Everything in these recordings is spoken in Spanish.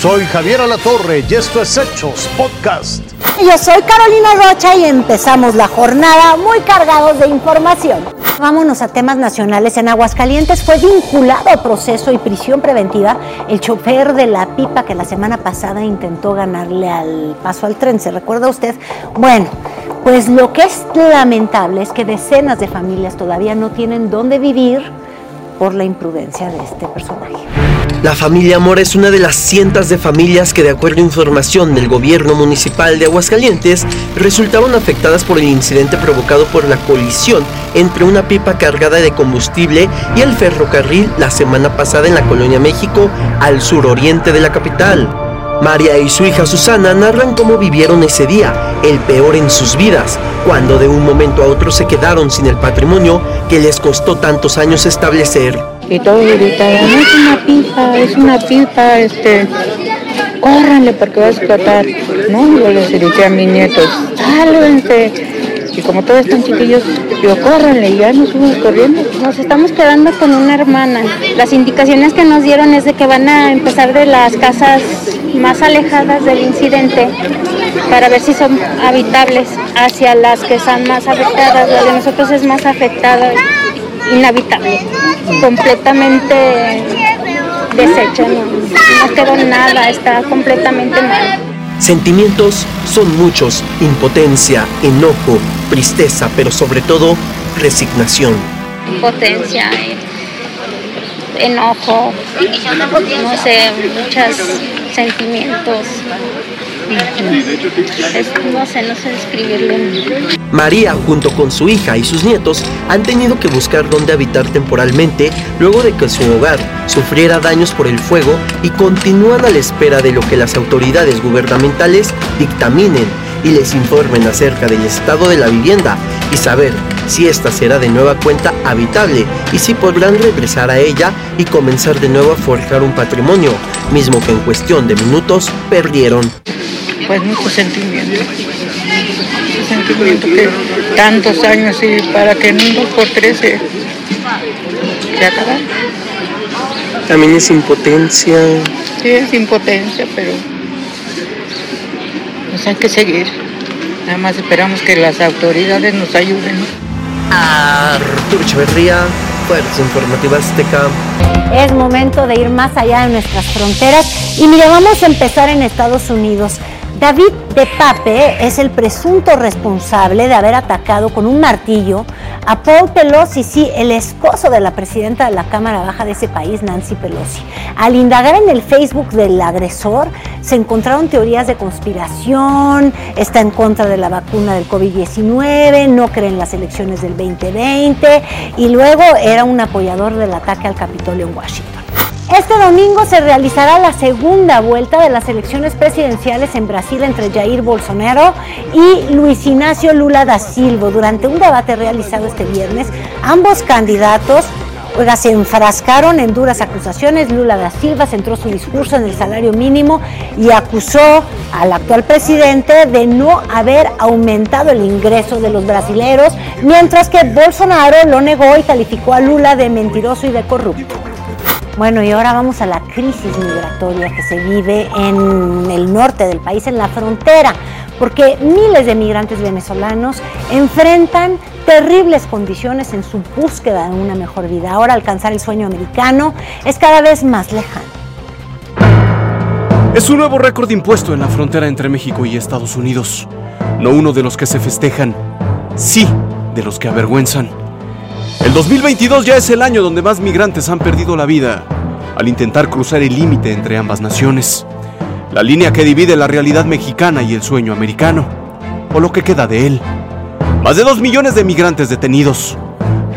Soy Javier Alatorre y esto es Hechos Podcast. Yo soy Carolina Rocha y empezamos la jornada muy cargados de información. Vámonos a temas nacionales. En Aguascalientes fue vinculado a proceso y prisión preventiva el chofer de la pipa que la semana pasada intentó ganarle al paso al tren. ¿Se recuerda usted? Bueno, pues lo que es lamentable es que decenas de familias todavía no tienen dónde vivir por la imprudencia de este personaje. La familia Mora es una de las cientos de familias que, de acuerdo a información del gobierno municipal de Aguascalientes, resultaron afectadas por el incidente provocado por la colisión entre una pipa cargada de combustible y el ferrocarril la semana pasada en la Colonia México, al suroriente de la capital. María y su hija Susana narran cómo vivieron ese día, el peor en sus vidas, cuando de un momento a otro se quedaron sin el patrimonio que les costó tantos años establecer. Y todos gritaban, es una pipa, es una pipa, este, córranle porque va a explotar. No, yo les grité a mis nietos, sálvense. Y como todos están chiquillos, yo córranle ya nos fuimos corriendo. Nos estamos quedando con una hermana. Las indicaciones que nos dieron es de que van a empezar de las casas más alejadas del incidente para ver si son habitables hacia las que están más afectadas. La de nosotros es más afectada, inhabitable, completamente deshecha, no, no quedó nada, está completamente mal. Sentimientos son muchos, impotencia, enojo, tristeza, pero sobre todo resignación. Impotencia, enojo, no sé, muchos sentimientos. no sé, no sé describirlo. María, junto con su hija y sus nietos, han tenido que buscar dónde habitar temporalmente luego de que su hogar sufriera daños por el fuego y continúan a la espera de lo que las autoridades gubernamentales dictaminen y les informen acerca del estado de la vivienda y saber si ésta será de nueva cuenta habitable y si podrán regresar a ella y comenzar de nuevo a forjar un patrimonio, mismo que en cuestión de minutos perdieron. Pues mucho sentimiento. Sentimiento que tantos años y para que en un 2 por 13 se acabe. También es impotencia. Sí, es impotencia, pero pues hay que seguir. Nada más esperamos que las autoridades nos ayuden. Arturo Echeverría, Fuerzas Informativas Azteca. Es momento de ir más allá de nuestras fronteras y mira, vamos a empezar en Estados Unidos. David de Pape es el presunto responsable de haber atacado con un martillo a Paul Pelosi, sí, el esposo de la presidenta de la Cámara Baja de ese país, Nancy Pelosi. Al indagar en el Facebook del agresor, se encontraron teorías de conspiración, está en contra de la vacuna del COVID-19, no cree en las elecciones del 2020 y luego era un apoyador del ataque al Capitolio en Washington. Este domingo se realizará la segunda vuelta de las elecciones presidenciales en Brasil entre Jair Bolsonaro y Luis Ignacio Lula da Silva. Durante un debate realizado este viernes, ambos candidatos se enfrascaron en duras acusaciones. Lula da Silva centró su discurso en el salario mínimo y acusó al actual presidente de no haber aumentado el ingreso de los brasileros, mientras que Bolsonaro lo negó y calificó a Lula de mentiroso y de corrupto. Bueno, y ahora vamos a la crisis migratoria que se vive en el norte del país, en la frontera, porque miles de migrantes venezolanos enfrentan terribles condiciones en su búsqueda de una mejor vida. Ahora alcanzar el sueño americano es cada vez más lejano. Es un nuevo récord impuesto en la frontera entre México y Estados Unidos. No uno de los que se festejan, sí de los que avergüenzan. El 2022 ya es el año donde más migrantes han perdido la vida al intentar cruzar el límite entre ambas naciones. La línea que divide la realidad mexicana y el sueño americano, o lo que queda de él. Más de 2 millones de migrantes detenidos,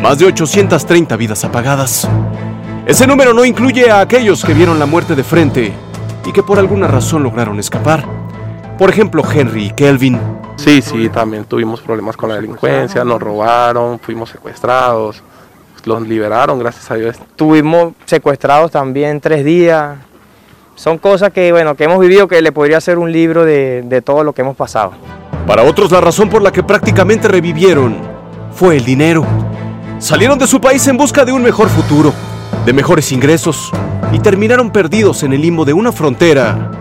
más de 830 vidas apagadas. Ese número no incluye a aquellos que vieron la muerte de frente y que por alguna razón lograron escapar. Por ejemplo, Henry y Kelvin, Sí, sí, también tuvimos problemas con la delincuencia, nos robaron, fuimos secuestrados, los liberaron, gracias a Dios. Tuvimos secuestrados también tres días. Son cosas que, bueno, que hemos vivido que le podría ser un libro de, de todo lo que hemos pasado. Para otros la razón por la que prácticamente revivieron fue el dinero. Salieron de su país en busca de un mejor futuro, de mejores ingresos, y terminaron perdidos en el limbo de una frontera,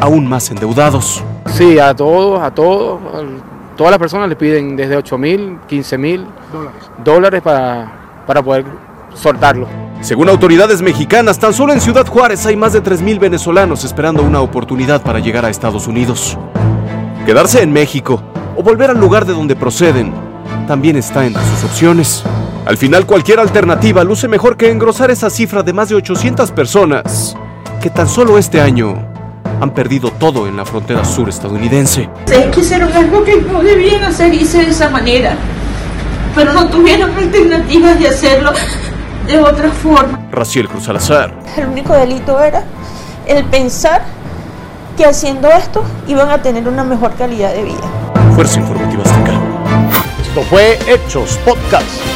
aún más endeudados. Sí, a todos, a todos, a todas las personas les piden desde 8 mil, 15 mil dólares para, para poder soltarlo. Según autoridades mexicanas, tan solo en Ciudad Juárez hay más de 3.000 venezolanos esperando una oportunidad para llegar a Estados Unidos. Quedarse en México o volver al lugar de donde proceden también está entre sus opciones. Al final cualquier alternativa luce mejor que engrosar esa cifra de más de 800 personas que tan solo este año han perdido todo en la frontera sur estadounidense. Sé que hicieron algo que no debían hacer hice de esa manera, pero no tuvieron alternativas de hacerlo de otra forma. Raciel Cruz Salazar. El único delito era el pensar que haciendo esto iban a tener una mejor calidad de vida. Fuerza Informativa Azteca. Esto fue Hechos Podcast.